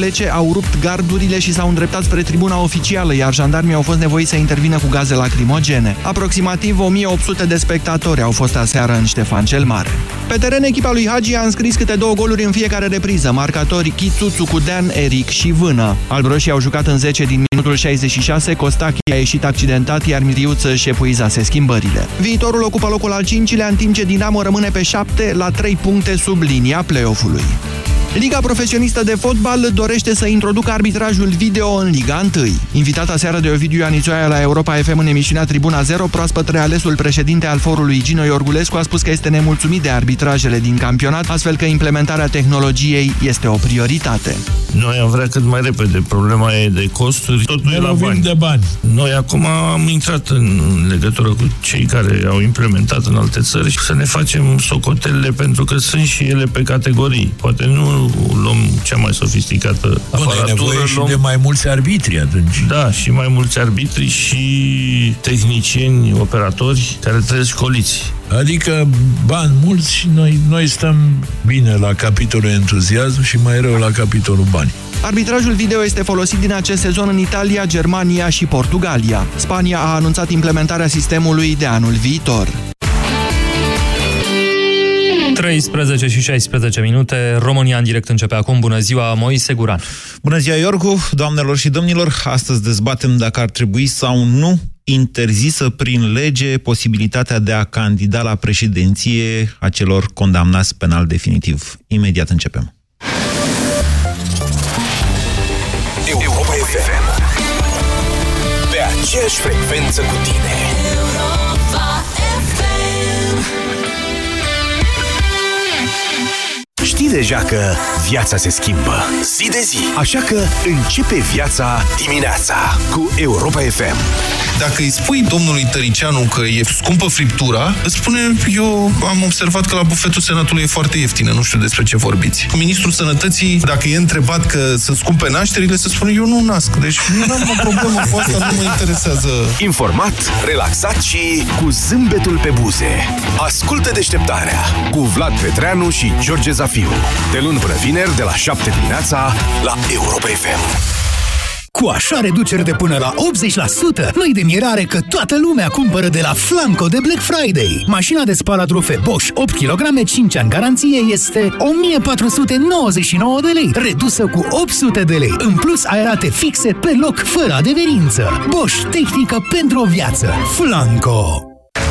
plece, au rupt gardurile și s-au îndreptat spre tribuna oficială, iar jandarmii au fost nevoiți să intervină cu gaze lacrimogene. Aproximativ 1800 de spectatori au fost aseară în Ștefan cel Mare. Pe teren, echipa lui Hagi a înscris câte două goluri în fiecare repriză, marcatori Chituțu cu Dan, Eric și Vână. Albroșii au jucat în 10 din minutul 66, Costachi a ieșit accidentat, iar Miriuță își șepuizase schimbările. Viitorul ocupă locul al cincilea, în timp ce Dinamo rămâne pe 7 la 3 puncte sub linia play-off-ului. Liga Profesionistă de Fotbal dorește să introducă arbitrajul video în Liga 1. Invitata seară de Ovidiu Anițoaia la Europa FM în emisiunea Tribuna 0, proaspăt realesul președinte al forului Gino Iorgulescu a spus că este nemulțumit de arbitrajele din campionat, astfel că implementarea tehnologiei este o prioritate. Noi am vrea cât mai repede. Problema e de costuri, totul Ne e la lovim bani. de bani. Noi acum am intrat în legătură cu cei care au implementat în alte țări și să ne facem socotelele pentru că sunt și ele pe categorii. Poate nu luăm cea mai sofisticată Bun, ai aparatură, nevoie și luăm... de mai mulți arbitri atunci. Da, și mai mulți arbitri și tehnicieni, operatori care trebuie școliți. Adică bani mulți și noi, noi stăm bine la capitolul entuziasm și mai rău la capitolul bani. Arbitrajul video este folosit din acest sezon în Italia, Germania și Portugalia. Spania a anunțat implementarea sistemului de anul viitor. 13 și 16 minute, România în direct începe acum. Bună ziua, Moise Guran. Bună ziua, Iorgu, doamnelor și domnilor! Astăzi dezbatem dacă ar trebui sau nu interzisă prin lege posibilitatea de a candida la președinție a celor condamnați penal definitiv. Imediat începem. Europa FM. Pe aceeași frecvență cu tine. Deja că viața se schimbă zi de zi. Așa că începe viața dimineața cu Europa FM. Dacă îi spui domnului Tăricianu că e scumpă friptura, îți spune, eu am observat că la bufetul Senatului e foarte ieftină, nu știu despre ce vorbiți. Cu ministrul Sănătății, dacă e întrebat că sunt scumpe nașterile, se spune, eu nu nasc. Deci nu am o problemă cu asta, nu mă interesează. Informat, relaxat și cu zâmbetul pe buze. Ascultă deșteptarea cu Vlad Petreanu și George Zafiu. De luni până vineri, de la 7 dimineața, la Europa FM. Cu așa reduceri de până la 80%, nu-i de mirare că toată lumea cumpără de la Flanco de Black Friday. Mașina de spălat rufe Bosch 8 kg 5 ani garanție este 1499 de lei, redusă cu 800 de lei. În plus, ai rate fixe pe loc, fără adeverință. Bosch, tehnică pentru o viață. Flanco.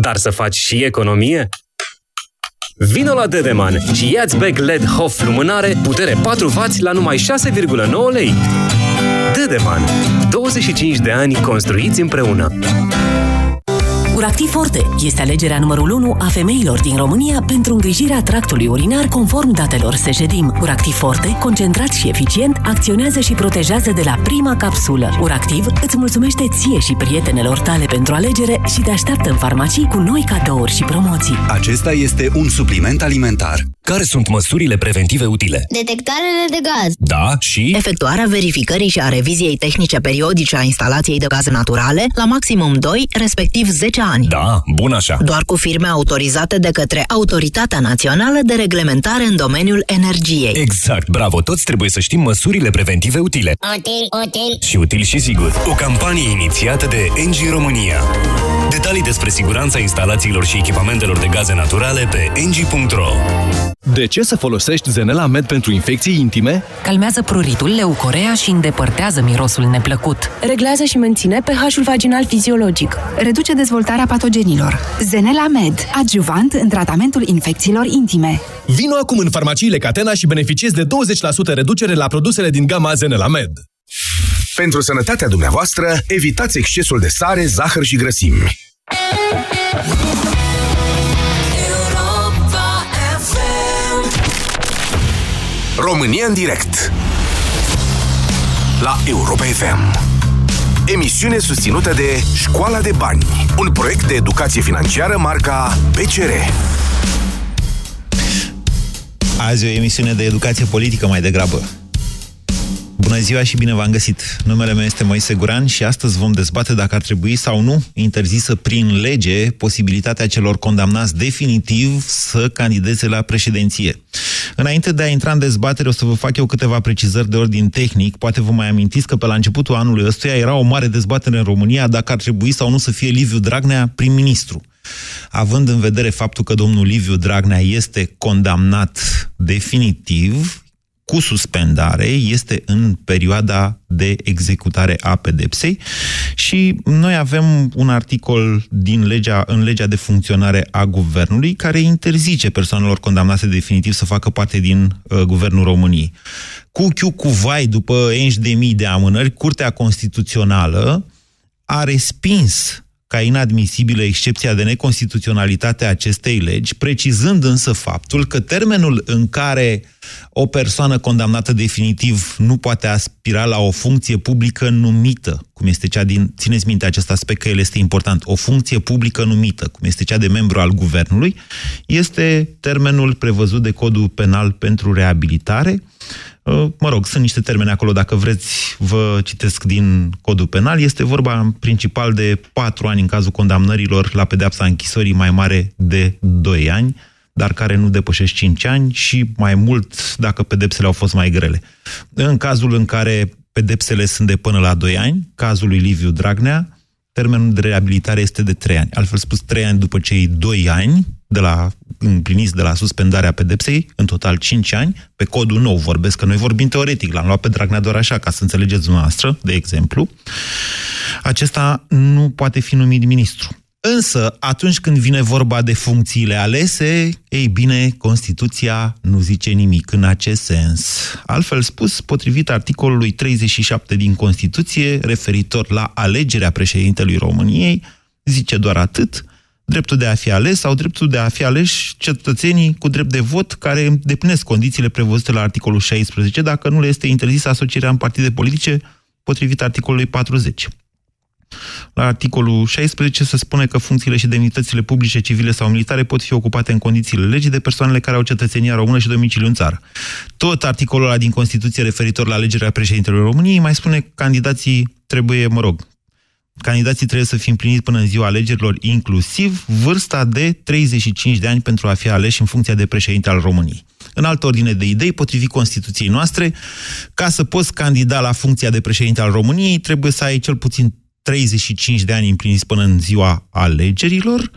dar să faci și economie? Vino la Dedeman și ia-ți bag LED HOF lumânare, putere 4W la numai 6,9 lei. Dedeman. 25 de ani construiți împreună. Uractiv Forte este alegerea numărul 1 a femeilor din România pentru îngrijirea tractului urinar conform datelor Sejedim. Uractiv Forte, concentrat și eficient, acționează și protejează de la prima capsulă. Uractiv îți mulțumește ție și prietenelor tale pentru alegere și te așteaptă în farmacii cu noi cadouri și promoții. Acesta este un supliment alimentar. Care sunt măsurile preventive utile? Detectarele de gaz. Da, și? Efectuarea verificării și a reviziei tehnice periodice a instalației de gaze naturale la maximum 2, respectiv 10 ani. Da, bun așa. Doar cu firme autorizate de către Autoritatea Națională de Reglementare în domeniul energiei. Exact, bravo, toți trebuie să știm măsurile preventive utile. Util, util. Și util și sigur. O campanie inițiată de Engie România. Detalii despre siguranța instalațiilor și echipamentelor de gaze naturale pe engie.ro De ce să folosești Zenela Med pentru infecții intime? Calmează pruritul, leucorea și îndepărtează mirosul neplăcut. Reglează și menține pH-ul vaginal fiziologic. Reduce dezvoltarea patogenilor. Zenela Med, adjuvant în tratamentul infecțiilor intime. Vino acum în farmaciile Catena și beneficiezi de 20% reducere la produsele din gama Zenela Med. Pentru sănătatea dumneavoastră, evitați excesul de sare, zahăr și grăsimi. România în direct. La Europa FM Emisiune susținută de Școala de Bani Un proiect de educație financiară marca PCR Azi o emisiune de educație politică mai degrabă. Bună ziua și bine v-am găsit! Numele meu este Moise Guran și astăzi vom dezbate dacă ar trebui sau nu interzisă prin lege posibilitatea celor condamnați definitiv să candideze la președinție. Înainte de a intra în dezbatere, o să vă fac eu câteva precizări de ordin tehnic. Poate vă mai amintiți că pe la începutul anului ăstuia era o mare dezbatere în România dacă ar trebui sau nu să fie Liviu Dragnea prim-ministru. Având în vedere faptul că domnul Liviu Dragnea este condamnat definitiv, cu suspendare, este în perioada de executare a pedepsei și noi avem un articol din legea, în legea de funcționare a guvernului care interzice persoanelor condamnate definitiv să facă parte din uh, guvernul României. Cu chiu cu vai, după enci de mii de amânări, Curtea Constituțională a respins ca inadmisibilă excepția de neconstituționalitate a acestei legi, precizând însă faptul că termenul în care o persoană condamnată definitiv nu poate aspira la o funcție publică numită, cum este cea din, țineți minte acest aspect că el este important, o funcție publică numită, cum este cea de membru al guvernului, este termenul prevăzut de codul penal pentru reabilitare, Uh, mă rog, sunt niște termene acolo, dacă vreți, vă citesc din codul penal. Este vorba în principal de patru ani în cazul condamnărilor la pedeapsa închisorii mai mare de 2 ani, dar care nu depășesc 5 ani și mai mult dacă pedepsele au fost mai grele. În cazul în care pedepsele sunt de până la 2 ani, cazul lui Liviu Dragnea, termenul de reabilitare este de 3 ani. Altfel spus, 3 ani după cei 2 ani de la împliniți de la suspendarea pedepsei, în total 5 ani, pe codul nou vorbesc, că noi vorbim teoretic, l-am luat pe Dragnea doar așa, ca să înțelegeți dumneavoastră, de exemplu, acesta nu poate fi numit ministru. Însă, atunci când vine vorba de funcțiile alese, ei bine, Constituția nu zice nimic în acest sens. Altfel spus, potrivit articolului 37 din Constituție, referitor la alegerea președintelui României, zice doar atât, dreptul de a fi ales sau dreptul de a fi aleși cetățenii cu drept de vot care îndeplinesc condițiile prevăzute la articolul 16, dacă nu le este interzisă asocierea în partide politice potrivit articolului 40. La articolul 16 se spune că funcțiile și demnitățile publice, civile sau militare pot fi ocupate în condițiile legii de persoanele care au cetățenia română și domiciliu în țară. Tot articolul ăla din Constituție referitor la alegerea președintelui României mai spune că candidații trebuie, mă rog, candidații trebuie să fie împliniți până în ziua alegerilor, inclusiv vârsta de 35 de ani pentru a fi aleși în funcția de președinte al României. În altă ordine de idei, potrivit Constituției noastre, ca să poți candida la funcția de președinte al României, trebuie să ai cel puțin 35 de ani împliniți până în ziua alegerilor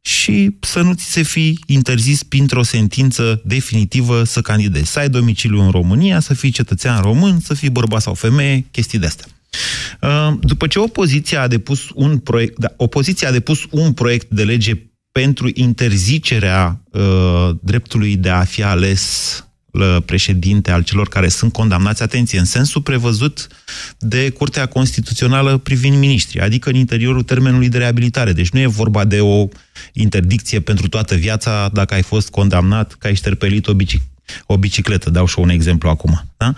și să nu ți se fi interzis printr-o sentință definitivă să candidezi. Să ai domiciliu în România, să fii cetățean român, să fii bărbat sau femeie, chestii de astea. Uh, după ce opoziția a depus un proiect, da, opoziția a depus un proiect de lege pentru interzicerea uh, dreptului de a fi ales uh, președinte al celor care sunt condamnați, atenție, în sensul prevăzut de Curtea Constituțională privind miniștri, adică în interiorul termenului de reabilitare. Deci nu e vorba de o interdicție pentru toată viața dacă ai fost condamnat că ai șterpelit o, bici- o bicicletă. Dau și un exemplu acum. Da?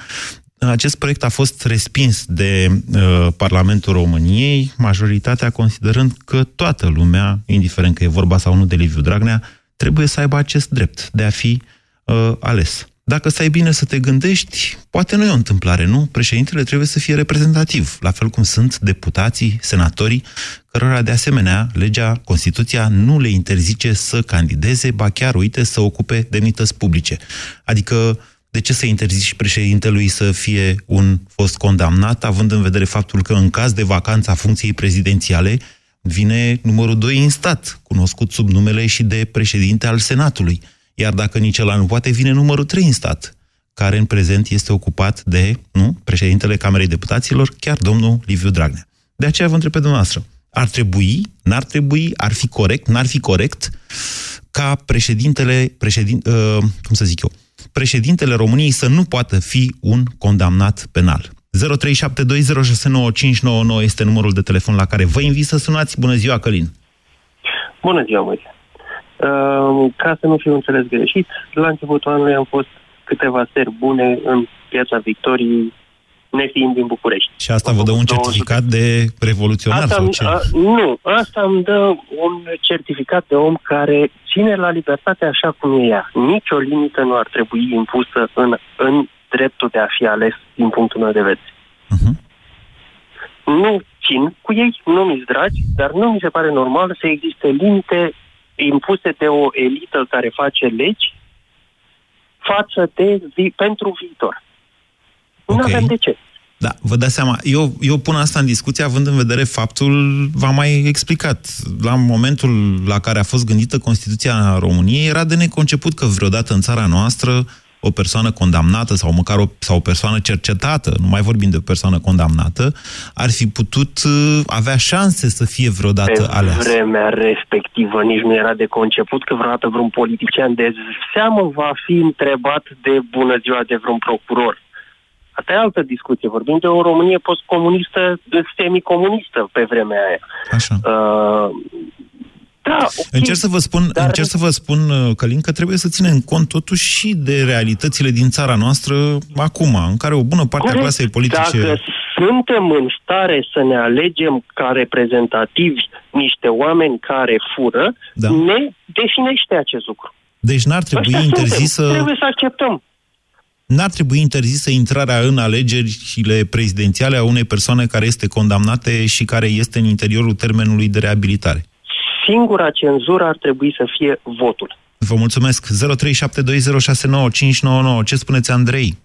Acest proiect a fost respins de uh, Parlamentul României, majoritatea considerând că toată lumea, indiferent că e vorba sau nu de Liviu Dragnea, trebuie să aibă acest drept de a fi uh, ales. Dacă stai bine să te gândești, poate nu e o întâmplare, nu? Președintele trebuie să fie reprezentativ, la fel cum sunt deputații, senatorii, cărora de asemenea legea, Constituția nu le interzice să candideze, ba chiar, uite, să ocupe demnități publice. Adică de ce să interzici președintelui să fie un fost condamnat, având în vedere faptul că în caz de vacanță a funcției prezidențiale vine numărul 2 în stat, cunoscut sub numele și de președinte al Senatului. Iar dacă nici ăla nu poate, vine numărul 3 în stat, care în prezent este ocupat de nu, președintele Camerei Deputaților, chiar domnul Liviu Dragnea. De aceea vă întreb pe dumneavoastră, ar trebui, n-ar trebui, ar fi corect, n-ar fi corect ca președintele, președin, uh, cum să zic eu, președintele României să nu poată fi un condamnat penal. 0372069599 este numărul de telefon la care vă invit să sunați. Bună ziua, Călin! Bună ziua, Moise! Uh, ca să nu fiu înțeles greșit, la începutul anului am fost câteva seri bune în piața Victoriei, nefiind din București. Și asta vă dă un certificat de revoluționar Asta, sau îmi- ce? a, nu, asta îmi dă un certificat de om care ține la libertate așa cum e ea. Nici o limită nu ar trebui impusă în, în dreptul de a fi ales din punctul meu de vedere. Nu țin cu ei, nu mi-s dragi, dar nu mi se pare normal să existe limite impuse de o elită care face legi față de vi- pentru viitor. Nu Ok. avem de ce. Da, vă dați seama, eu, eu pun asta în discuție având în vedere faptul, v-am mai explicat, la momentul la care a fost gândită Constituția României, era de neconceput că vreodată în țara noastră o persoană condamnată sau măcar o, sau o persoană cercetată, nu mai vorbim de o persoană condamnată, ar fi putut uh, avea șanse să fie vreodată Pe aleasă. vremea respectivă nici nu era de conceput că vreodată vreun politician de seamă va fi întrebat de bună ziua de vreun procuror. Asta e altă discuție. Vorbim de o Românie postcomunistă, semicomunistă pe vremea aia. Așa. Uh, da, ok. Încerc să vă spun, Dar... încerc să vă spun, uh, Călin, că trebuie să ținem cont totuși și de realitățile din țara noastră acum, în care o bună parte a Corect. clasei politice... Dacă suntem în stare să ne alegem ca reprezentativi niște oameni care fură, Da. ne definește acest lucru. Deci n-ar trebui Ăștia interzisă... suntem. Trebuie să acceptăm. N-ar trebui interzisă intrarea în alegerile prezidențiale a unei persoane care este condamnate și care este în interiorul termenului de reabilitare. Singura cenzură ar trebui să fie votul. Vă mulțumesc. 0372069599. Ce spuneți, Andrei?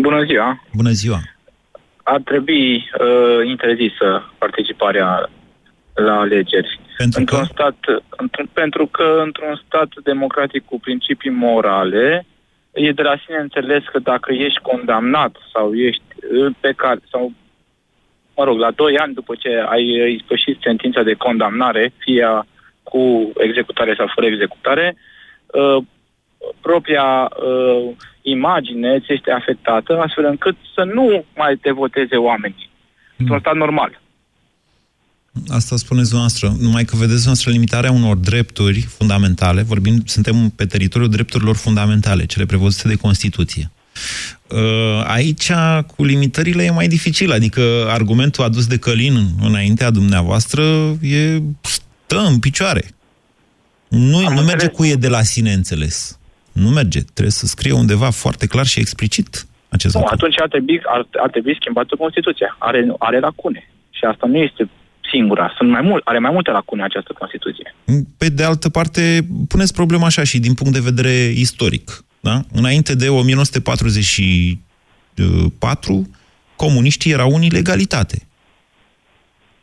Bună ziua! Bună ziua! Ar trebui uh, interzisă participarea la alegeri. Pentru într-un stat, într pentru că într-un stat democratic cu principii morale, e de la sine înțeles că dacă ești condamnat sau ești uh, pe care, sau mă rog, la 2 ani după ce ai uh, ispășit sentința de condamnare, fie cu executare sau fără executare, uh, propria uh, imagine ți este afectată, astfel încât să nu mai te voteze oamenii. Într-un stat normal. Asta spuneți dumneavoastră. Numai că vedeți dumneavoastră limitarea unor drepturi fundamentale. Vorbim, suntem pe teritoriul drepturilor fundamentale, cele prevăzute de Constituție. Uh, Aici, cu limitările, e mai dificil. Adică argumentul adus de Călin înaintea dumneavoastră e stă în picioare. Nu, nu merge cu e de la sine înțeles. Nu merge. Trebuie să scrie undeva foarte clar și explicit acest Nu, lucru. atunci ar trebui, ar, ar trebui schimbată Constituția. Are, are lacune. Și asta nu este singura. Sunt mai mult, are mai multe lacune această Constituție. Pe de altă parte, puneți problema așa și din punct de vedere istoric. Da? Înainte de 1944, comuniștii erau în ilegalitate.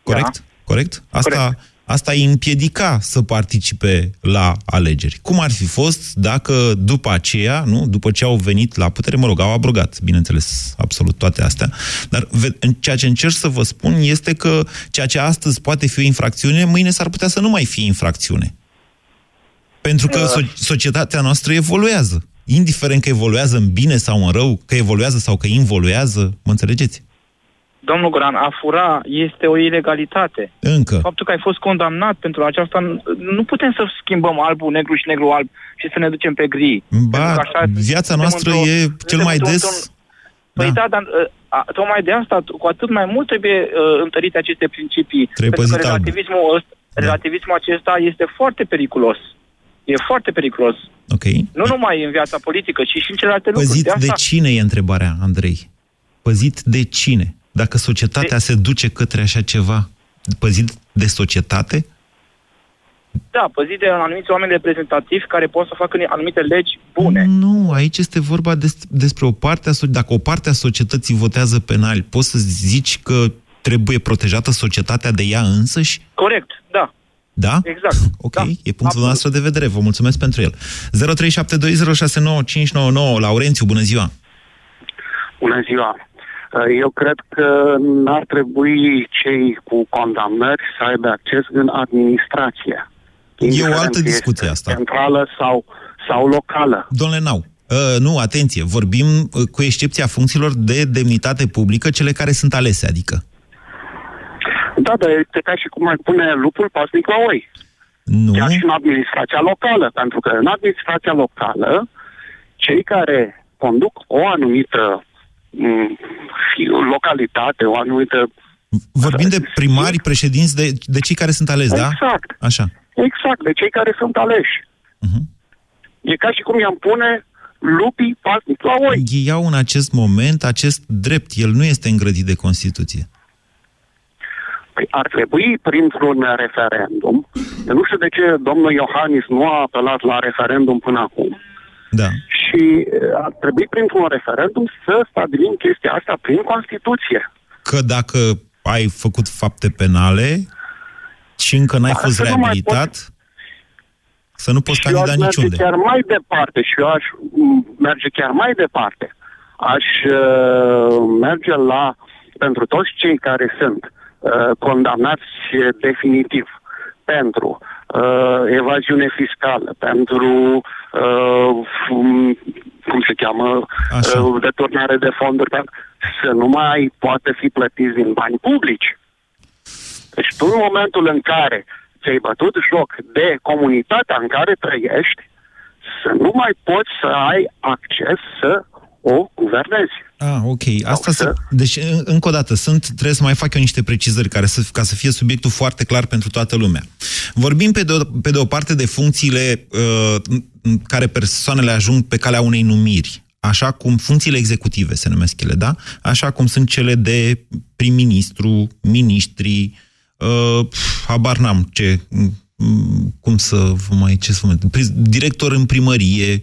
Corect? Da. Corect? Asta, Corect. Asta îi împiedica să participe la alegeri. Cum ar fi fost dacă după aceea, nu, după ce au venit la putere, mă rog, au abrogat, bineînțeles, absolut toate astea, dar ve- în- ceea ce încerc să vă spun este că ceea ce astăzi poate fi o infracțiune, mâine s-ar putea să nu mai fie infracțiune. Pentru că so- societatea noastră evoluează. Indiferent că evoluează în bine sau în rău, că evoluează sau că involuează, mă înțelegeți? Domnul Goran, a fura este o ilegalitate. Încă. Faptul că ai fost condamnat pentru aceasta, nu putem să schimbăm albul negru și negru alb și să ne ducem pe gri. Ba, Pentru că așa viața suntem noastră într-o- e suntem cel mai într-un- des... într-un- Păi da, dar uh, a, tocmai de asta, cu atât mai mult trebuie uh, întărite aceste principii. Trebuie pentru că păzit albul. relativismul, ăsta, relativismul acesta este foarte periculos. E foarte periculos. Ok. Nu numai în viața politică, ci și în celelalte lucruri. Păzit De asta, de cine e întrebarea, Andrei? Păzit de cine? Dacă societatea se duce către așa ceva, păzit de societate? Da, păzit de anumiți oameni reprezentativi care pot să facă anumite legi bune. Nu, aici este vorba des, despre o parte a so- Dacă o parte a societății votează penal, poți să zici că trebuie protejată societatea de ea însăși? Corect, da. Da? Exact. Ok, da, e punctul nostru de vedere. Vă mulțumesc pentru el. 0372069599. Laurențiu, bună ziua! Bună ziua! Eu cred că n-ar trebui cei cu condamnări să aibă acces în administrație. E o altă discuție asta. Centrală sau, sau locală. Domnule Nau, uh, nu, atenție, vorbim uh, cu excepția funcțiilor de demnitate publică, cele care sunt alese, adică. Da, dar este ca și cum ar pune lupul pasnic la oi. Nu. Chiar și în administrația locală, pentru că în administrația locală cei care conduc o anumită m, localitate, o anumită... Vorbim de primari, președinți, de, de cei care sunt aleși, da? Exact. Așa. Exact, de cei care sunt aleși. Uh-huh. E ca și cum i-am pune lupii pasnic la oi. Ei au în acest moment acest drept. El nu este îngrădit de Constituție. Păi ar trebui printr-un referendum. Eu nu știu de ce domnul Iohannis nu a apelat la referendum până acum. Da. Și uh, ar trebui printr-un referendum să stabilim chestia asta prin Constituție. Că dacă ai făcut fapte penale și încă n-ai Da, fost să nu mai reabilitat, să nu poți și eu aș candida merge niciunde. chiar mai departe și eu aș m, merge chiar mai departe. Aș uh, merge la, pentru toți cei care sunt uh, condamnați definitiv pentru uh, evaziune fiscală, pentru uh, cum, cum se cheamă, uh, deturnare de fonduri, pentru să nu mai poată fi plătiți din bani publici. Deci tu în momentul în care ți-ai bătut joc de comunitatea în care trăiești, să nu mai poți să ai acces să o guvernezi. Ah, ok. Asta să... Deci, în- încă o dată, sunt, trebuie să mai fac eu niște precizări care să, ca să fie subiectul foarte clar pentru toată lumea. Vorbim pe de o, pe de o parte de funcțiile uh, în care persoanele ajung pe calea unei numiri, așa cum funcțiile executive se numesc ele, da? Așa cum sunt cele de prim-ministru, miniștri, uh, pf, habar n-am ce, m, cum să vă mai, ce să vă mai, pri- director în primărie,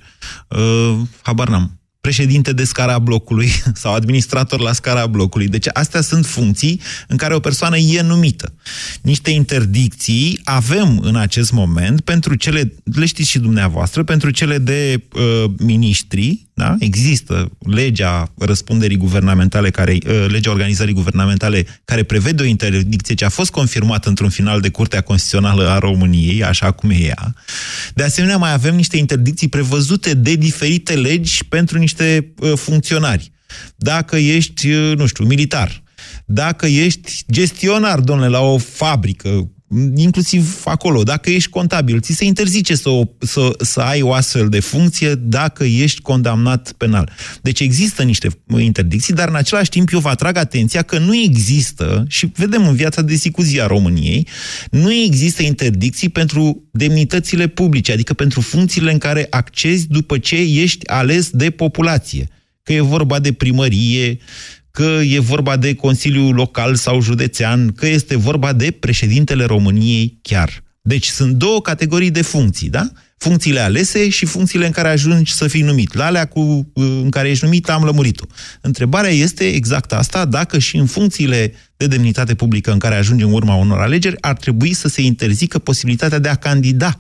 uh, habar n-am, președinte de scara blocului sau administrator la scara blocului. Deci astea sunt funcții în care o persoană e numită. Niște interdicții avem în acest moment pentru cele, le știți și dumneavoastră, pentru cele de uh, miniștri, da? Există legea răspunderii guvernamentale, care, uh, legea organizării guvernamentale care prevede o interdicție ce a fost confirmată într-un final de Curtea Constituțională a României, așa cum e ea. De asemenea, mai avem niște interdicții prevăzute de diferite legi pentru niște uh, funcționari. Dacă ești, uh, nu știu, militar, dacă ești gestionar, domnule, la o fabrică, inclusiv acolo, dacă ești contabil, ți se interzice să, o, să, să ai o astfel de funcție dacă ești condamnat penal. Deci există niște interdicții, dar în același timp eu vă atrag atenția că nu există, și vedem în viața de zi cu zi a României, nu există interdicții pentru demnitățile publice, adică pentru funcțiile în care accezi după ce ești ales de populație. Că e vorba de primărie, că e vorba de Consiliul Local sau Județean, că este vorba de președintele României chiar. Deci sunt două categorii de funcții, da? Funcțiile alese și funcțiile în care ajungi să fii numit. La alea cu, în care ești numit am lămurit-o. Întrebarea este exact asta, dacă și în funcțiile de demnitate publică în care ajungi în urma unor alegeri, ar trebui să se interzică posibilitatea de a candida. 0372069599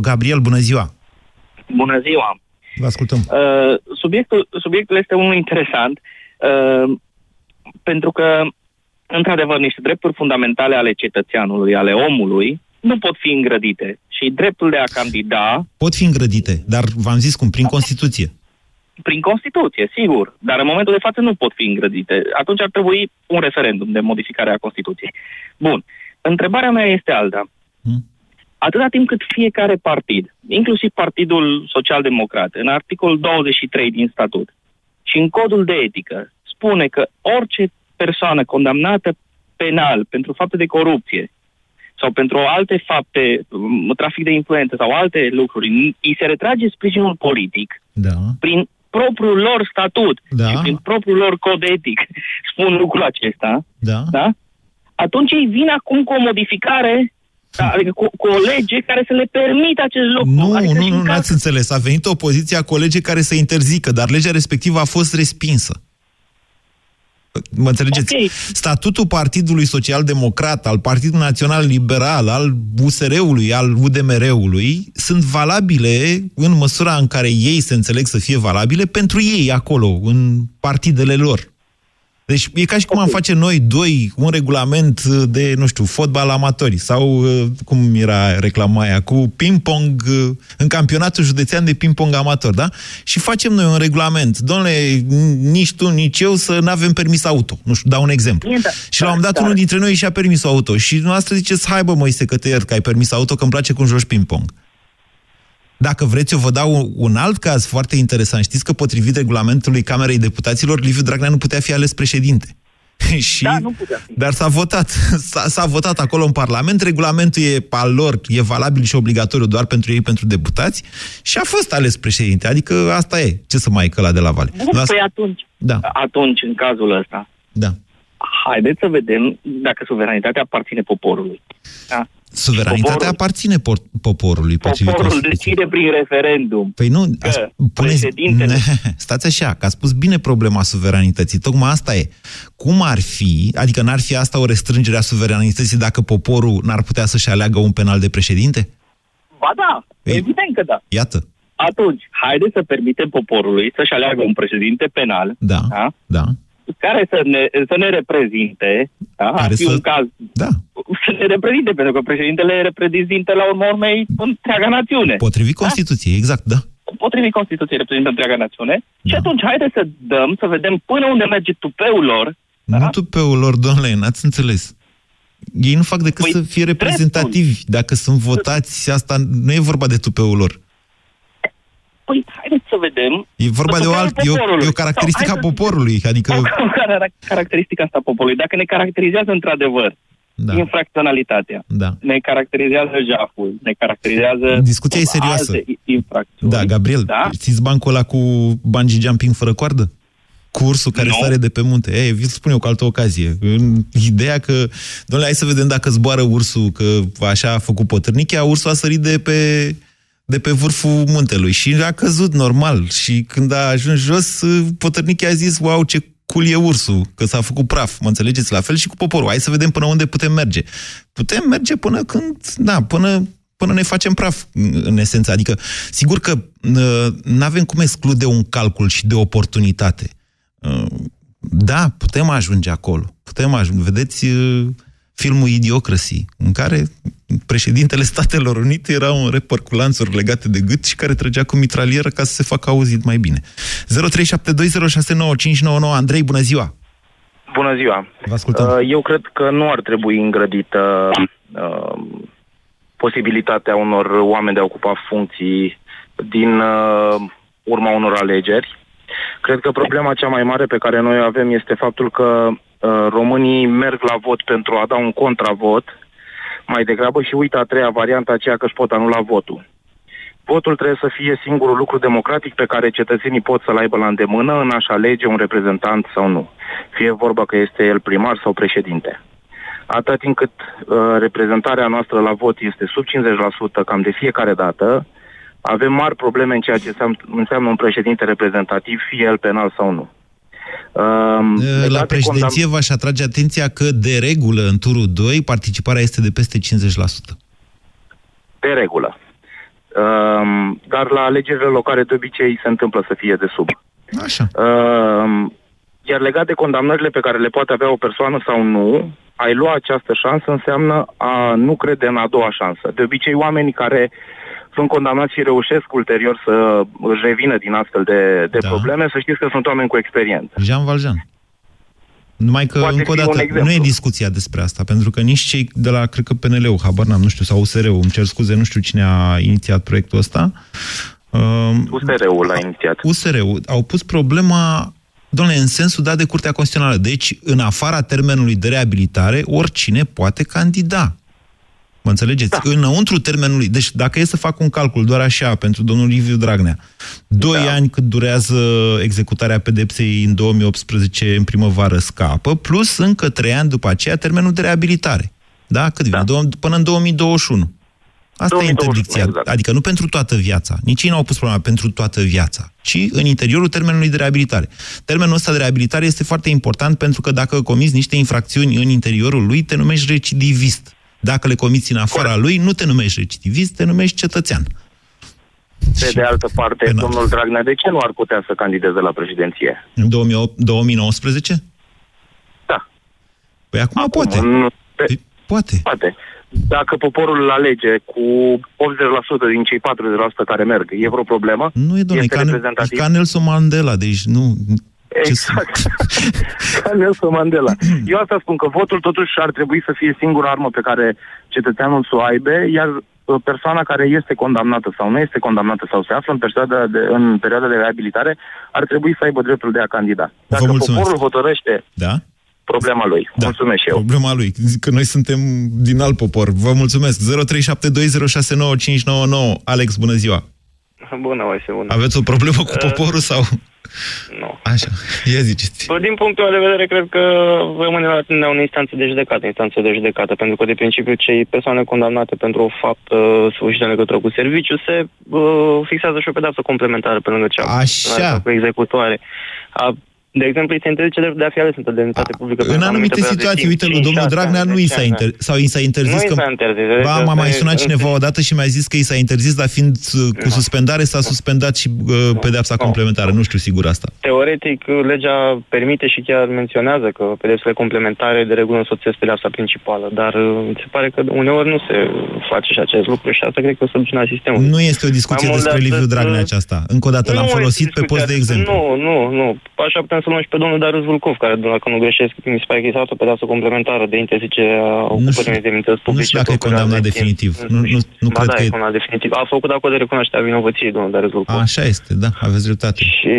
Gabriel, bună ziua! Bună ziua! Vă ascultăm. Uh, subiectul, subiectul este unul interesant uh, pentru că, într-adevăr, niște drepturi fundamentale ale cetățeanului, ale omului, nu pot fi îngrădite. Și dreptul de a candida Pot fi îngrădite, dar v-am zis cum, prin Constituție. prin Constituție, sigur, dar în momentul de față nu pot fi îngrădite. Atunci ar trebui un referendum de modificare a Constituției. Bun. Întrebarea mea este alta. Atâta timp cât fiecare partid, inclusiv Partidul Social-Democrat, în articolul 23 din statut și în codul de etică, spune că orice persoană condamnată penal pentru fapte de corupție sau pentru alte fapte, um, trafic de influență sau alte lucruri, îi se retrage sprijinul politic Da. prin propriul lor statut Da. și prin propriul lor cod etic, spun lucrul acesta, Da. da? atunci ei vin acum cu o modificare, da, adică cu, cu o lege care să le permită acest lucru. Nu, adică nu, și în nu, caz- n-ați înțeles. A venit o poziție a colegii care să interzică, dar legea respectivă a fost respinsă. Mă înțelegeți? Ok. Statutul Partidului Social Democrat, al Partidului Național Liberal, al USR-ului, al UDMR-ului, sunt valabile în măsura în care ei se înțeleg să fie valabile pentru ei acolo, în partidele lor. Deci e ca și cum am face noi doi un regulament de, nu știu, fotbal amatori sau, uh, cum era reclama aia, cu ping-pong uh, în campionatul județean de ping-pong amator, da? Și facem noi un regulament. Domnule, nici tu, nici eu să nu avem permis auto. Nu știu, dau un exemplu. Bine, da. Și la un moment dat Da, unul da. dintre noi și-a permis auto și dumneavoastră ziceți, hai bă, Moise, că te iert că ai permis auto, că îmi place cum joci ping-pong. Dacă vreți, eu vă dau un alt caz foarte interesant. Știți că potrivit regulamentului Camerei Deputaților, Liviu Dragnea nu putea fi ales președinte. și, Da, nu putea fi. Dar s-a votat. S-a, s-a votat acolo în Parlament, regulamentul e al lor, e valabil și obligatoriu doar pentru ei, pentru deputați, și a fost ales președinte. Adică asta e. Ce să mai căla de la vale? Bun, Las- păi atunci, Da. atunci, în cazul ăsta, Da. haideți să vedem dacă suveranitatea aparține poporului. Da? Suveranitatea Poporul- aparține por- poporului, potrivit Poporul Constituției. decide prin referendum. Păi nu, Că ați, puneți, președintele- stați așa, că a spus bine problema suveranității. Tocmai asta e. Cum ar fi, adică n-ar fi asta o restrângere a suveranității dacă poporul n-ar putea să-și aleagă un penal de președinte? Ba da, Ei. evident că da. Iată. Atunci, haideți să permitem poporului să-și aleagă un președinte penal Da, da? da. Care să ne, să ne reprezinte, da? ar Care fi să- un caz Da. să ne reprezinte, pentru că președintele reprezintă la urmă urmei întreaga națiune. Potrivit Constituției, exact, da. Potrivit Constituției reprezintă întreaga națiune. Și atunci, haideți să dăm, să vedem până unde merge tupeul lor. Da? Nu tupeul lor, domnule, n-ați înțeles. Ei nu fac decât Păi, să fie reprezentativi. Dacă sunt votați, asta nu e vorba de tupeul lor. Păi, haideți să vedem. E vorba de o, Tupeul alt, e o, poporului. e o caracteristică Sau, a hai să- poporului. Adică, Care era caracteristica asta a poporului? Dacă ne caracterizează într-adevăr Da. infracționalitatea, da. ne caracterizează jaful, ne caracterizează Discuția e serioasă. alte infracțiuni. Da, Gabriel, Da? știți bancul ăla cu bungee jumping fără coardă? Cu ursul care Nu. sare de pe munte. Ei, vi spun eu cu altă ocazie. În ideea că, domnule, hai să vedem dacă zboară ursul, că așa a făcut potârnichea, ursul a sărit de pe, de pe vârful muntelui și a căzut normal. Și când a ajuns jos, potârnichea a zis, wow, ce cool e ursul, că s-a făcut praf. Mă înțelegeți? La fel și cu poporul. Hai să vedem până unde putem merge. Putem merge până când, da, până până ne facem praf, în esență. Adică, sigur că nu avem cum exclude un calcul și de oportunitate. Uh, Da, putem ajunge acolo. Putem ajunge. Vedeți uh, filmul Idiocracy, în care președintele Statelor Unite era un reper cu lanțuri legate de gât și care trăgea cu mitralieră ca să se facă auzit mai bine. 0372069599 Andrei, bună ziua! Bună ziua! Vă ascultăm. Uh, Eu cred că nu ar trebui îngrădită uh, posibilitatea unor oameni de a ocupa funcții din uh, urma unor alegeri. Cred că problema cea mai mare pe care noi o avem este faptul că uh, românii merg la vot pentru a da un contravot mai degrabă și uită a treia variantă aceea că își pot anula votul. Votul trebuie să fie singurul lucru democratic pe care cetățenii pot să-l aibă la îndemână în a-și alege un reprezentant sau nu. Fie vorba că este el primar sau președinte. Atât timp cât uh, reprezentarea noastră la vot este sub 50% cam de fiecare dată, avem mari probleme în ceea ce înseamnă, înseamnă un președinte reprezentativ, fie el penal sau nu. Um, La legate Uh, președinție v-aș atrage atenția că, de regulă, în turul 2, participarea este de peste 50%. de regulă. Um, dar la alegerile locale de obicei se întâmplă să fie de sub. Așa. Um, iar legat de condamnările pe care le poate avea o persoană sau nu, ai lua această șansă înseamnă a nu crede în a doua șansă. De obicei, oamenii care sunt condamnați și reușesc ulterior să își revină din astfel de, de da. probleme, să știți că sunt oameni cu experiență. Jean Valjean. Numai că, Poate încă o fi un dată, exemplu. nu e discuția despre asta, pentru că nici cei de la, cred că PNL-ul, habar n-am, nu știu, sau USR-ul, îmi cer scuze, nu știu cine a inițiat proiectul ăsta. Um, USR-ul l-a inițiat. USR-ul au pus problema, domnule, în sensul dat de Curtea Constituțională. Deci, în afara termenului de reabilitare, oricine poate candida. Mă înțelegeți? Da. Înăuntru termenului. Deci, dacă e să fac un calcul doar așa pentru domnul Liviu Dragnea, doi da. ani cât durează executarea pedepsei în 2018 în primăvară scapă, plus încă trei ani după aceea termenul de reabilitare. Da? Cât vine? Da. Până în 2021. Asta 2021, e interdicția. Exact. Adică nu pentru toată viața. Nici ei nu au pus problema pentru toată viața, ci în interiorul termenului de reabilitare. Termenul ăsta de reabilitare este foarte important pentru că dacă comiți niște infracțiuni în interiorul lui, te numești recidivist. Dacă le comiți în afara lui, nu te numești recidivist, te numești cetățean. Pe de altă parte, penal. domnul Dragnea, de ce nu ar putea să candideze la președinție? În 2008, 2019? Da. Păi acum, acum poate. Nu, pe, păi, poate. Poate. Dacă poporul îl alege cu 80% din cei 40% care merg, e vreo problemă? Nu e, domnule, este ca, e ca Nelson Mandela, deci nu... Exact. ca Nelson Mandela. Eu asta spun că votul totuși ar trebui să fie singura armă pe care cetățeanul să o aibă, iar persoana care este condamnată sau nu este condamnată sau se află în perioada de, în perioada de reabilitare ar trebui să aibă dreptul de a candida. Dacă poporul hotărăște Da? problema lui. Da. Mulțumesc și eu. Problema lui. Zic că noi suntem din alt popor. Vă mulțumesc. 0372069599. Alex, bună ziua. Bună, Moise, bună. Aveți o problemă cu Uh, poporul sau... Nu. Așa. Ia ziceți. Bă, din punctul meu de vedere, cred că rămâne la tine o instanță de judecată, instanță de judecată, pentru că, de principiu, cei persoane condamnate pentru o faptă sfârșită în legătură cu serviciu se uh, fixează și o pedeapsă complementară pe lângă cea Așa. cu executoare. A, de exemplu, îi se interzice dreptul de a fi ales într-o demnitate publică. În pentru anumite perioade de situații, timp, uite, lui 5, domnul 6 Dragnea ani, nu i 10 s-a ani. inter... sau i s-a interzis Nu i că... s-a interzis. Ba, m-a mai sunat cineva odată și mi-a zis că i s-a interzis, dar fiind uh, cu suspendare, s-a suspendat și uh, pedeapsa complementară. Nu știu sigur asta. Teoretic, legea permite și chiar menționează că pedepsele complementare de regulă însoțesc pedeapsa principală, dar uh, mi se pare că uneori nu se face și acest lucru și asta cred că o soluționa sistemul. Nu este o discuție Mai mult despre de Liviu atât, Dragnea uh, aceasta. Încă o dată l-am Nu folosit este pe post de discuția- exemplu. Nu, nu, nu. Așa putem să luăm și pe domnul Darius Vulcov, care, dacă nu greșesc, mi se pare că i s-a dat o pedeapsă complementară de interzicere a ocupării de demnități publice. Nu știu dacă e pe o perioadă condamnat de timp. definitiv. Nu, nu, nu ba cred da, că e e... condamnat definitiv. A făcut acolo de recunoaștere a vinovăției, domnul Darius Vulcov. Așa este, da, aveți dreptate. Și,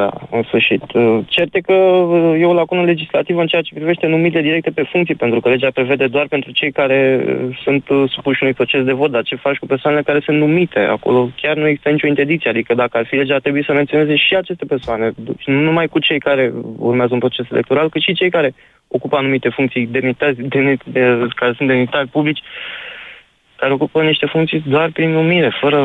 da, în sfârșit. Uh, Cert e că uh, e o lacună legislativă în ceea ce privește numirile directe pe funcții, pentru că legea prevede doar pentru cei care uh, sunt uh, supuși unui proces de vot, dar ce faci cu persoanele care sunt numite? Acolo chiar nu există nicio interdicție, adică dacă ar fi legea, ar trebui să menționeze și aceste persoane, nu numai cu cei care urmează un proces electoral, cât și cei care ocupă anumite funcții demnitari, demnit, de, care sunt demnitari publici, care ocupă niște funcții doar prin numire, fără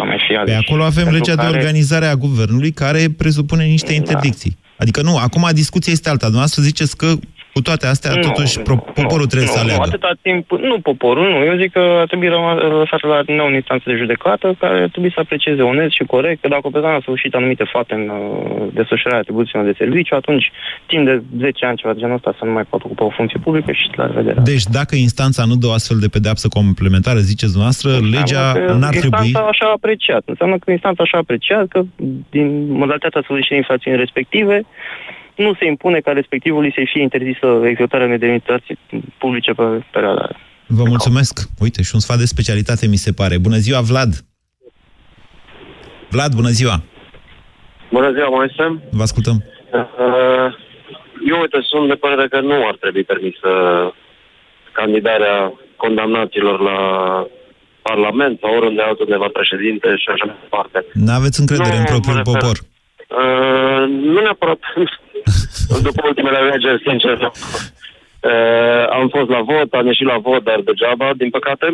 a mai fi Pe aleși. acolo avem Pentru legea de care- organizare a guvernului care presupune niște interdicții. Adică nu, acum discuția este alta. Dumneavoastră ziceți că cu toate astea, Nu, totuși, pro- poporul trebuie nu, să Nu, aleagă. atâta timp, nu poporul, nu. Eu zic că ar trebui răma- lăsat la nou în instanță de judecată, care ar trebui să aprecieze onest și corect că dacă o persoană a sfârșit anumite fapte în uh, desfășurarea atribuțiilor de serviciu, atunci, timp de 10 ani, ceva de genul ăsta, să nu mai poată ocupa o funcție publică și la revedere. Deci dacă instanța nu dă o astfel de pedeapsă complementară, ziceți dumneavoastră, legea Înseamnă că n-ar trebui... Instanța așa a apreciat. Înseamnă că instanța așa a apreciat că din modalitatea săvârșirii infracțiunii respective nu se impune ca respectivului să-i fie interzisă executarea unei demnități publice pe perioada aia. Vă mulțumesc. Uite, și un sfat de specialitate mi se pare. Bună ziua, Vlad! Vlad, bună ziua! Bună ziua, Moise. Vă ascultăm. Uh, Eu, uite, sunt de părere că nu ar trebui permisă candidarea condamnaților la Parlament sau oriunde altundeva președinte și așa mai departe. N-aveți încredere Nu, în propriul mă refer- popor. Uh, nu neapărat după ultimele alegeri, sincer. Uh, am fost la vot, am ieșit la vot, dar degeaba, din păcate.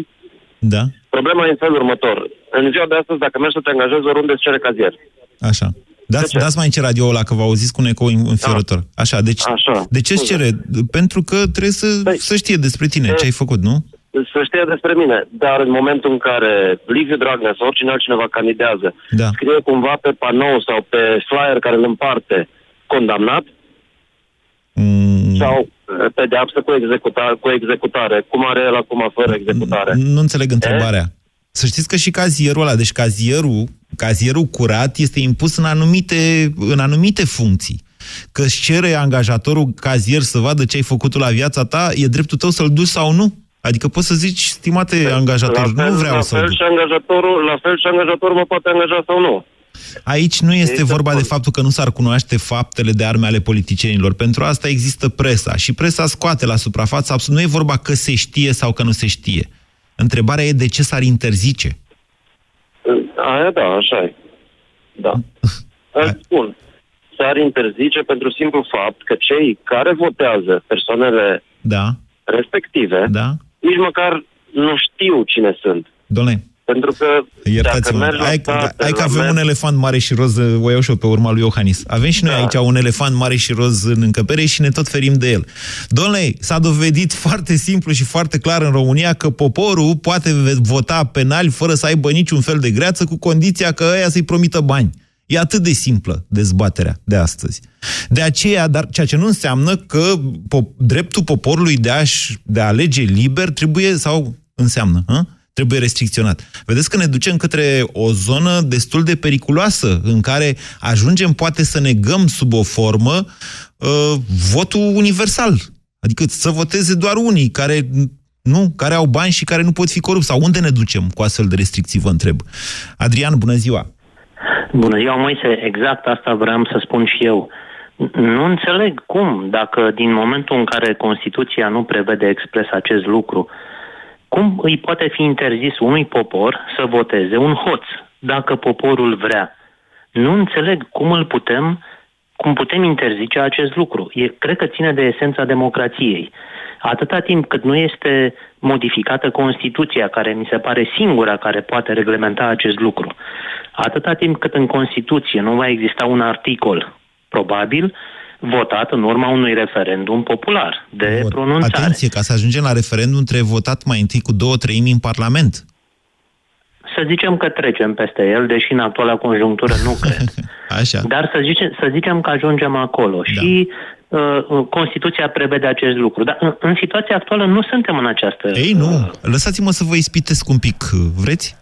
Da? Problema e în felul următor. În ziua de astăzi, dacă mergi să te angajezi, oriunde îți cere cazier. Așa. Dați, dați mai ce radio ăla, că vă auziți cu un ecou înfiorător. Așa, deci Așa. de ce îți cere? Pentru că trebuie să, să știe despre tine ce ai făcut, nu? să știe despre mine. Dar în momentul în care Liviu Dragnea sau oricine altcineva candidează, Da. scrie cumva pe panou sau pe flyer care îl împarte condamnat Mm. sau eh, pedeapsă cu, executa- cu executare, cum are el acum fără executare. Nu înțeleg întrebarea. Să știți că și cazierul ăla, deci cazierul, cazierul curat este impus în anumite, în anumite funcții. Că își cere angajatorul cazier să vadă ce ai făcut tu la viața ta, e dreptul tău să-l duci sau nu? Adică poți să zici, stimate angajator, la fel, nu vreau la să-l fel duc. și angajatorul, la fel și angajatorul mă poate angaja sau nu. Aici nu este vorba de faptul că nu s-ar cunoaște faptele de arme ale politicienilor. Pentru asta există presa și presa scoate la suprafață. absolut- Nu e vorba că se știe sau că nu se știe. Întrebarea e de ce s-ar interzice. Aia da, așa e. Da. Îți spun, s-ar interzice pentru simplu fapt că cei care votează persoanele Da, respective, da. nici măcar nu știu cine sunt. Doamne, Pentru că dacă iertați-mă. mergi la Hai, state, hai că la avem mer- un elefant mare și roz, o iau și eu pe urma lui Iohannis. Avem și noi Da. aici un elefant mare și roz în încăpere și ne tot ferim de el. Domnule, s-a dovedit foarte simplu și foarte clar în România că poporul poate vota penal fără să aibă niciun fel de greață, cu condiția că ăia să-i promită bani. E atât de simplă dezbaterea de astăzi. De aceea, dar ceea ce nu înseamnă că po- dreptul poporului de a, de a alege liber trebuie, sau înseamnă, hă? Trebuie restricționat. Vedeți că ne ducem către o zonă destul de periculoasă, în care ajungem poate să negăm sub o formă uh, votul universal. Adică să voteze doar unii care Nu? Care au bani și care nu pot fi corupți. Sau unde ne ducem cu astfel de restricții, vă întreb. Adrian, bună ziua! Bună ziua, Moise. Exact asta vreau să spun și eu. Nu înțeleg cum, dacă din momentul în care Constituția nu prevede expres acest lucru, cum îi poate fi interzis unui popor să voteze un hoț, dacă poporul vrea? Nu înțeleg cum îl putem, cum putem interzice acest lucru. E, cred că ține de esența democrației. Atâta timp cât nu este modificată Constituția, care mi se pare singura care poate reglementa acest lucru, atâta timp cât în Constituție nu va exista un articol, probabil, votat în urma unui referendum popular de Vot. pronunțare. Atenție, ca să ajungem la referendum trebuie votat mai întâi cu două treimi în Parlament. Să zicem că trecem peste el, deși în actuala conjunctură nu cred. Așa. Dar să zicem, să zicem că ajungem acolo da. și uh, Constituția prevede acest lucru. Dar în, în situația actuală nu suntem în această... Ei, nu. Uh, Lăsați-mă să vă ispitesc un pic. Vreți?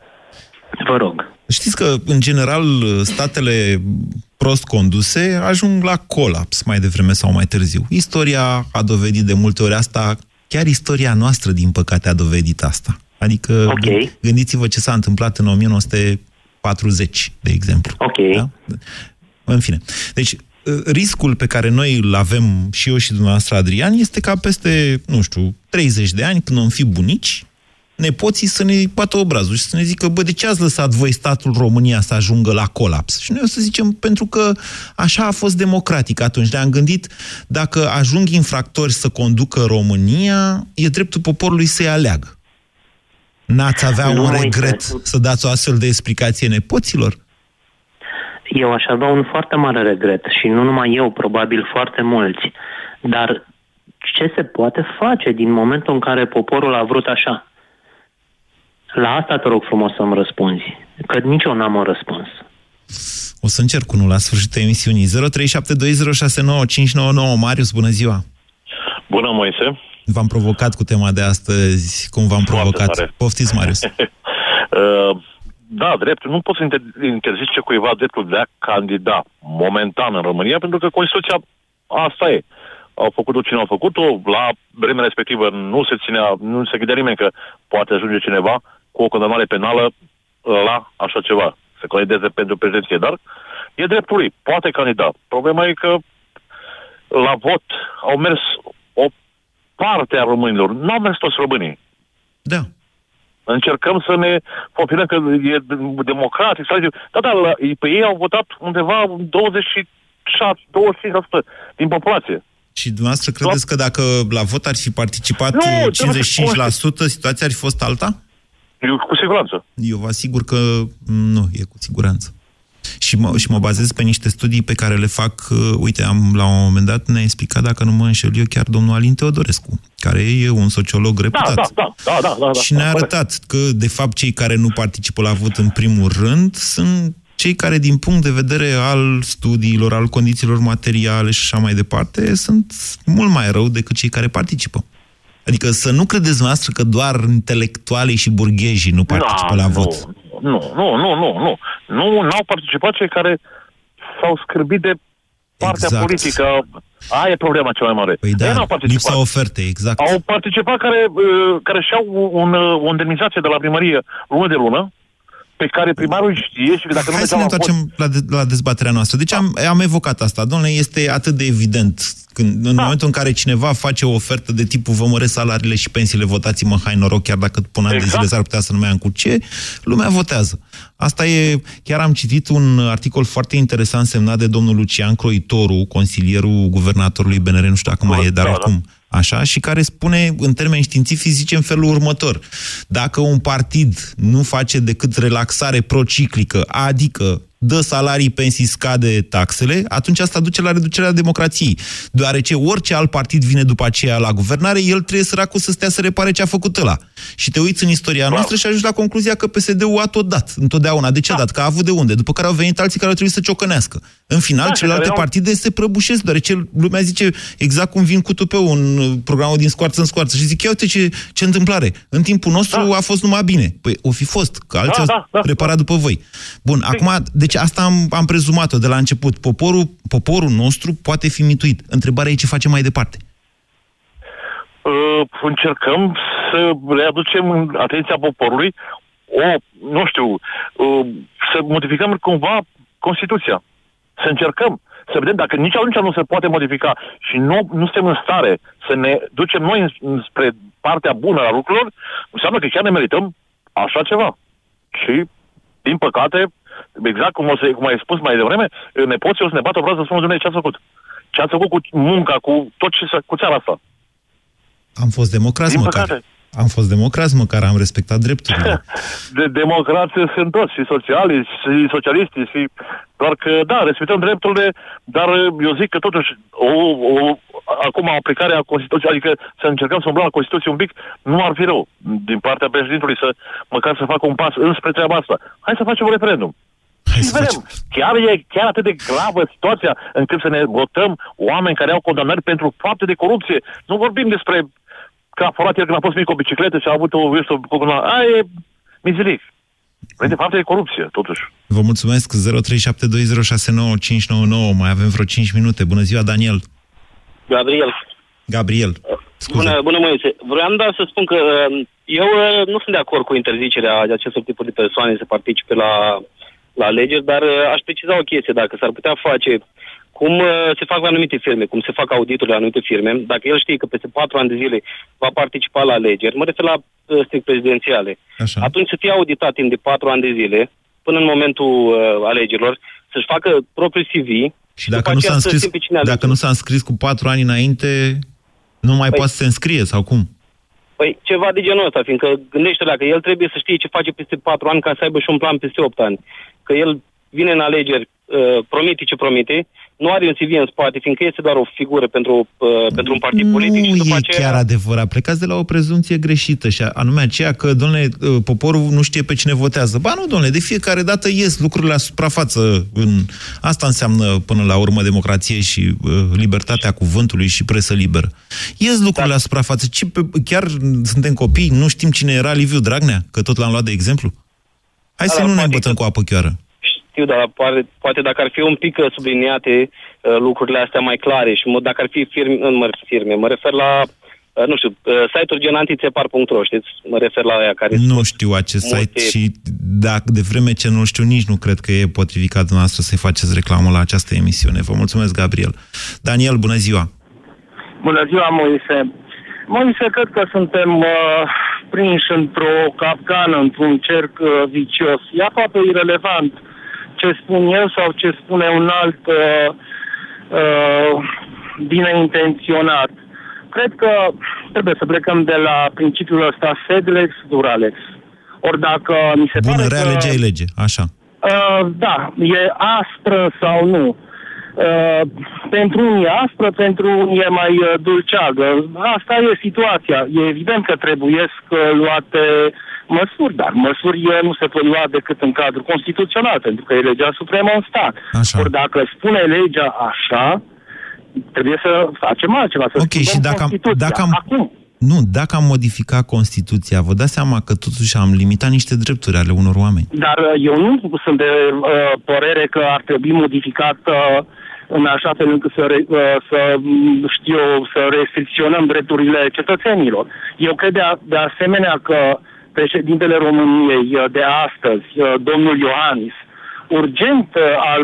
Vă rog. Știți că, în general, statele prost conduse ajung la colaps mai devreme sau mai târziu. Istoria a dovedit de multe ori asta, chiar istoria noastră, din păcate, a dovedit asta. Adică okay. gândiți-vă ce s-a întâmplat în 1940, de exemplu. Ok. Da? În fine. Deci, riscul pe care noi îl avem și eu și dumneavoastră, Adrian, este ca peste, nu știu, 30 de ani, când vom fi bunici, nepoții să ne bată obrazul și să ne zică, bă, de ce ați lăsat voi statul România să ajungă la colaps? Și noi o să zicem, pentru că așa a fost democratic atunci. Ne-am gândit, dacă ajung infractori să conducă România, e dreptul poporului să-i aleagă. N-ați avea nu un regret uite. să dați o astfel de explicație nepoților? Eu aș avea un foarte mare regret și nu numai eu, probabil foarte mulți. Dar ce se poate face din momentul în care poporul a vrut așa? La asta te rog frumos să-mi răspunzi, că nici eu n-am un răspuns. O să încerc unul la sfârșitul emisiunii. 0372069599 Marius, bună ziua! Bună, Moise! V-am provocat cu tema de astăzi, cum v-am provocat. Tare. Poftiți, Marius! uh, da, dreptul. Nu poți să interzice cuiva dreptul de a candida momentan în România, pentru că Constituția asta e. Au făcut-o cine au făcut-o, la vremea respectivă nu se ținea, nu se gândea nimeni că poate ajunge cineva cu o condamnare penală la așa ceva, să candideze pentru președinție, dar e dreptul lui, poate candida. Problema e că la vot au mers o parte a românilor, nu au mers toți românii. Da. Încercăm să ne confirmăm că e democratic. Da, da, la, pe ei au votat undeva 26, 25% din populație. Și dumneavoastră credeți că dacă la vot ar fi participat nu, 55%, situația ar fi fost alta? Eu, cu siguranță. Eu vă asigur că nu, e cu siguranță. Și mă, și mă bazez pe niște studii pe care le fac, uh, uite, am la un moment dat ne-a explicat, dacă nu mă înșel eu, chiar domnul Alin Teodorescu, care e un sociolog reputat. Da, da, da, da, da, da, și ne-a arătat că, de fapt, cei care nu participă la vot în primul rând sunt cei care, din punct de vedere al studiilor, al condițiilor materiale și așa mai departe, sunt mult mai rău decât cei care participă. Adică să nu credeți noastră că doar intelectualii și burghezii nu participă da, la nu, vot. Nu, nu, nu, nu, nu. Nu au participat cei care s-au scârbit de partea exact. politică. Aia e problema cea mai mare. Păi da, n-au participat. lipsa oferte, exact. Au participat care, uh, care și-au un, uh, o indemnizație de la primărie lună de lună, pe care primarul știe și dacă Hai nu să ne întoarcem la, de, la dezbaterea noastră. Deci am, am evocat asta. Domnule, este atât de evident când, în da. momentul în care cineva face o ofertă de tipul vă măresc salariile și pensiile, votați-mă, hai noroc, chiar dacă până exact. de zile s-ar putea să nu mai am cu ce, lumea votează. Asta e, chiar am citit un articol foarte interesant semnat de domnul Lucian Croitoru, consilierul guvernatorului BNR, nu știu dacă mai e, dar da, acum. Da așa, și care spune, în termeni științifici, zice în felul următor. Dacă un partid nu face decât relaxare prociclică, adică dă salarii, pensii, scade taxele, atunci asta duce la reducerea democrației. Deoarece orice alt partid vine după aceea la guvernare, el trebuie săracul să stea să repare ce a făcut ăla. Și te uiți în istoria noastră și ajungi la concluzia că PSD-ul a tot dat, întotdeauna. De ce a dat? Că a avut de unde? După care au venit alții care au trebuit să ciocănească. În final, da, celelalte partide se prăbușesc, deoarece lumea zice exact cum vin cu tupeu în programul din scoarță în scoarță. Și zic, ia uite ce, ce întâmplare. În timpul nostru da. a fost numai bine. Păi o fi fost, că alții da, da, da, reparat da. după voi. Bun, Sim. acum, deci asta am, am prezumat-o de la început. Poporul, poporul nostru poate fi mituit. Întrebarea e ce face mai departe. Uh, încercăm să readucem în atenția poporului o, nu știu, uh, să modificăm cumva Constituția. Să încercăm să vedem dacă nici atunci nu se poate modifica și nu, nu suntem în stare să ne ducem noi spre partea bună a lucrurilor, înseamnă că chiar ne merităm așa ceva. Și, din păcate, exact cum, o să, cum ai spus mai devreme, nepoții o să ne bată obrază să spună, ce ați făcut? Ce ați făcut cu munca, cu tot ce cu țara asta? Am fost democrați Din măcar. Păcate. Am fost democrați, măcar am respectat drepturile. De democrație sunt toți, și socialiști, și socialiști, și... Doar că, da, respectăm drepturile, dar eu zic că totuși, o, o, acum aplicarea Constituției, adică să încercăm să umblăm la Constituție un pic, nu ar fi rău din partea președintului să măcar să facă un pas înspre treaba asta. Hai să facem un referendum. Hai și vedem, facem. chiar e chiar atât de gravă situația încât să ne votăm oameni care au condamnări pentru fapte de corupție. Nu vorbim despre că a furat el când a fost mic o bicicletă și a avut o virsă cu una. Aia e mizeric. Păi de fapt e corupție, totuși. Vă mulțumesc. 0372069599. Mai avem vreo 5 minute. Bună ziua, Daniel. Gabriel. Gabriel. Scuze. Bună, bună Moise. Vreau doar să spun că um, eu uh, nu sunt de acord cu interzicerea acestor tipuri de persoane să participe la, la alegeri, dar uh, aș preciza o chestie. Dacă s-ar putea face cum uh, se fac la anumite firme, cum se fac auditurile la anumite firme, dacă el știe că peste patru ani de zile va participa la alegeri, mă refer la uh, strict prezidențiale, Așa. atunci să fie auditat timp de patru ani de zile, până în momentul uh, alegerilor, să-și facă propriul CV și dacă, nu s-a, înscris, dacă nu s-a înscris cu patru ani înainte, nu mai păi, poate să se înscrie sau cum? Păi ceva de genul ăsta, fiindcă gândește la că el trebuie să știe ce face peste patru ani ca să aibă și un plan peste opt ani. Că el vine în alegeri, uh, promite ce promite, nu are un CV în spate, fiindcă este doar o figură pentru, uh, pentru un partid politic. Nu și după e aceea... chiar adevărat. Plecați de la o prezumție greșită, și anume aceea că, domnule, uh, poporul nu știe pe cine votează. Ba nu, domnule, de fiecare dată ies lucrurile la suprafață. În... Asta înseamnă, până la urmă, democrație și uh, libertatea cuvântului și presă liberă. Ies lucrurile da. la suprafață. Ce, pe, chiar suntem copii, nu știm cine era Liviu Dragnea, că tot l-am luat de exemplu? Hai da, să nu ne bătăm cu apă chioară știu, dar poate, poate dacă ar fi un pic uh, subliniate uh, lucrurile astea mai clare și mă, dacă ar fi firme, mă, firme, mă refer la uh, nu știu, uh, site-uri gen antițepar.ro, știți? Mă refer la aia care... Nu știu acest multe... site și dacă, de vreme ce nu știu, nici nu cred că e potrivit ca dumneavoastră să-i faceți reclamă la această emisiune. Vă mulțumesc, Gabriel. Daniel, bună ziua! Bună ziua, Moise! Moise, cred că suntem uh, prinși într-o capcană, într-un cerc uh, vicios. E aproape irrelevant uh, ce spun eu sau ce spune un alt uh, uh, bine intenționat. Cred că trebuie să plecăm de la principiul ăsta Sedlex, Duralex. Ori dacă mi se Bună, pare rea că... lege e lege, așa. Uh, da, e aspră sau nu. Uh, pentru unii e aspră, pentru unii e mai uh, dulceagă. Asta e situația. E evident că trebuie uh, luate măsuri, dar măsuri nu se pot lua decât în cadrul constituțional, pentru că e legea supremă în stat. Așa. Ori dacă spune legea așa, trebuie să facem altceva, să Ok, și dacă am, dacă am, Acum, nu, dacă am modificat Constituția, vă dați seama că totuși am limitat niște drepturi ale unor oameni. Dar uh, eu nu sunt de uh, părere că ar trebui modificat uh, în așa fel încât să, re, uh, să știu, să restricționăm drepturile cetățenilor. Eu cred de, a, de asemenea că uh, președintele României uh, de astăzi, uh, domnul Iohannis, urgent uh, ar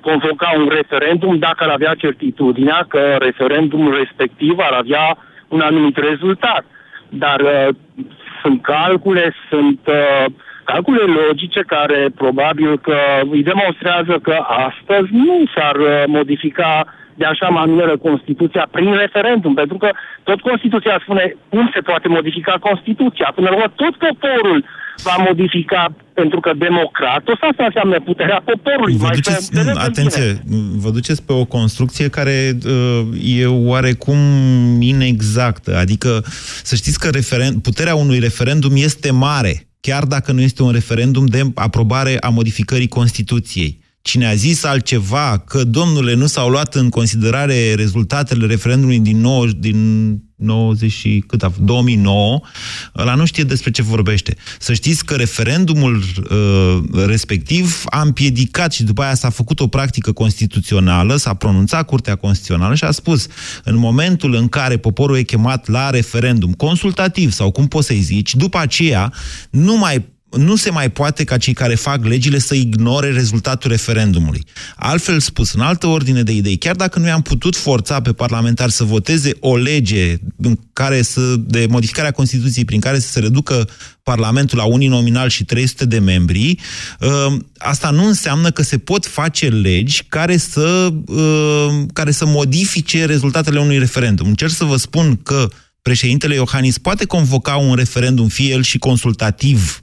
convoca un referendum dacă ar avea certitudinea că referendumul respectiv ar avea un anumit rezultat. Dar sunt calcule, sunt calcule logice care probabil că îi demonstrează că astăzi nu s-ar modifica de așa manieră Constituția prin referendum, pentru că tot Constituția spune cum se poate modifica Constituția. Până la urmă, tot poporul va modifica, pentru că democratul, asta înseamnă puterea poporului. Vă duceți, nu, atenție, vă duceți pe o construcție care uh, e oarecum inexactă. Adică să știți că referen- puterea unui referendum este mare, chiar dacă nu este un referendum de aprobare a modificării Constituției. Cine a zis altceva, că, domnule, nu s-au luat în considerare rezultatele referendumului din, 9, din 90 cât a, 2009, ăla nu știe despre ce vorbește. Să știți că referendumul uh, respectiv a împiedicat și după aia s-a făcut o practică constituțională, s-a pronunțat Curtea Constituțională și a spus în momentul în care poporul e chemat la referendum consultativ sau cum poți să-i zici, după aceea nu mai nu se mai poate ca cei care fac legile să ignore rezultatul referendumului. Altfel spus, în altă ordine de idei, chiar dacă nu i-am putut forța pe parlamentari să voteze o lege în care să, de modificarea Constituției prin care să se reducă Parlamentul la unii nominal și 300 de membri, ă, asta nu înseamnă că se pot face legi care să, ă, care să modifice rezultatele unui referendum. Încerc să vă spun că președintele Iohannis poate convoca un referendum, fie el și consultativ,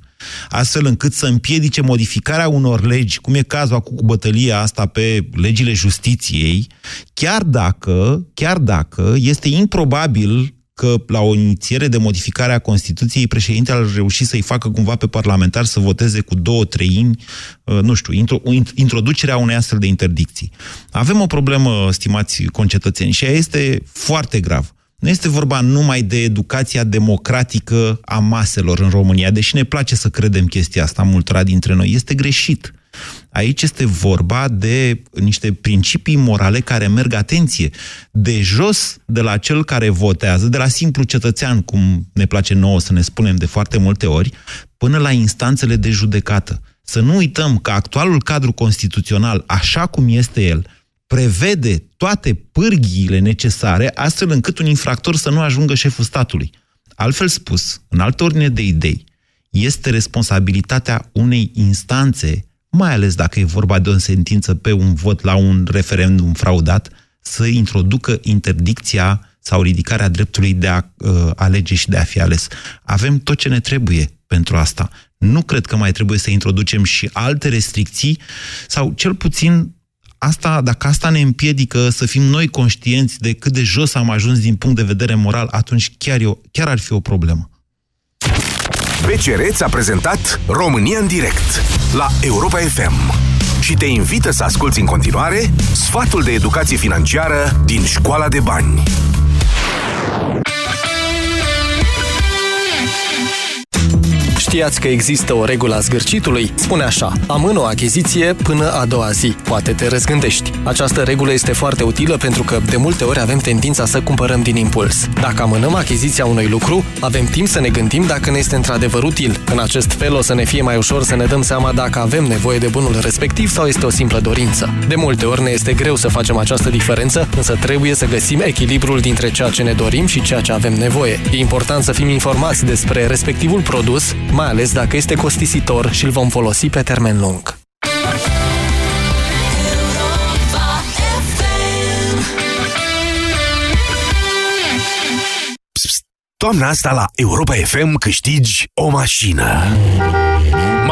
astfel încât să împiedice modificarea unor legi, cum e cazul acum cu bătălia asta pe legile justiției, chiar dacă, chiar dacă este improbabil că la o inițiere de modificare a Constituției președintele ar reuși să-i facă cumva pe parlamentar să voteze cu două treimi, uh, nu știu, intro, introducerea unei astfel de interdicții. Avem o problemă, stimați concetățeni, și ea este foarte grav. Nu este vorba numai de educația democratică a maselor în România, deși ne place să credem chestia asta multora dintre noi. Este greșit. Aici este vorba de niște principii morale care merg, atenție, de jos de la cel care votează, de la simplu cetățean, cum ne place nouă să ne spunem de foarte multe ori, până la instanțele de judecată. Să nu uităm că actualul cadru constituțional, așa cum este el, prevede toate pârghiile necesare astfel încât un infractor să nu ajungă șeful statului. Altfel spus, în altă ordine de idei, este responsabilitatea unei instanțe, mai ales dacă e vorba de o sentință pe un vot la un referendum fraudat, să introducă interdicția sau ridicarea dreptului de a uh, alege și de a fi ales. Avem tot ce ne trebuie pentru asta. Nu cred că mai trebuie să introducem și alte restricții sau cel puțin asta, dacă asta ne împiedică să fim noi conștienți de cât de jos am ajuns din punct de vedere moral, atunci chiar, eu, chiar ar fi o problemă. BCR ți-a prezentat România în direct la Europa FM și te invită să asculti în continuare sfatul de educație financiară din Școala de Bani. Știați că există o regulă a zgârcitului? Spune așa, amână o achiziție până a doua zi. Poate te răzgândești. Această regulă este foarte utilă pentru că de multe ori avem tendința să cumpărăm din impuls. Dacă amânăm achiziția unui lucru, avem timp să ne gândim dacă ne este într-adevăr util. În acest fel o să ne fie mai ușor să ne dăm seama dacă avem nevoie de bunul respectiv sau este o simplă dorință. De multe ori ne este greu să facem această diferență, însă trebuie să găsim echilibrul dintre ceea ce ne dorim și ceea ce avem nevoie. E important să fim informați despre respectivul produs, mai ales dacă este costisitor și îl vom folosi pe termen lung. Toamna asta la Europa FM câștigi o mașină.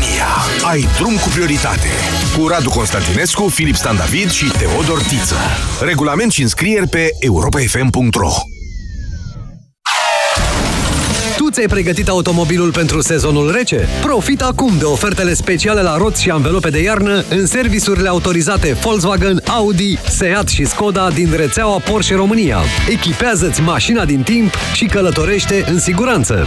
România. Ai drum cu prioritate. Cu Radu Constantinescu, Filip Stan David și Teodor Tiță. Regulament și înscrieri pe europafm.ro ți-ai pregătit automobilul pentru sezonul rece? Profit acum de ofertele speciale la roți și anvelope de iarnă în serviciurile autorizate Volkswagen, Audi, Seat și Skoda din rețeaua Porsche România. Echipează-ți mașina din timp și călătorește în siguranță.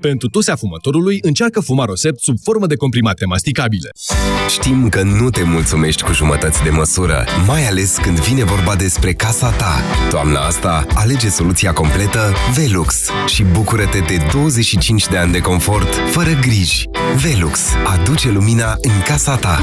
Pentru tosea fumătorului, încearcă Fumarosept sub formă de comprimate masticabile. Știm că nu te mulțumești cu jumătăți de măsură, mai ales când vine vorba despre casa ta. Toamna asta, alege soluția completă Velux și bucură-te de 25 de ani de confort, fără griji. Velux aduce lumina în casa ta.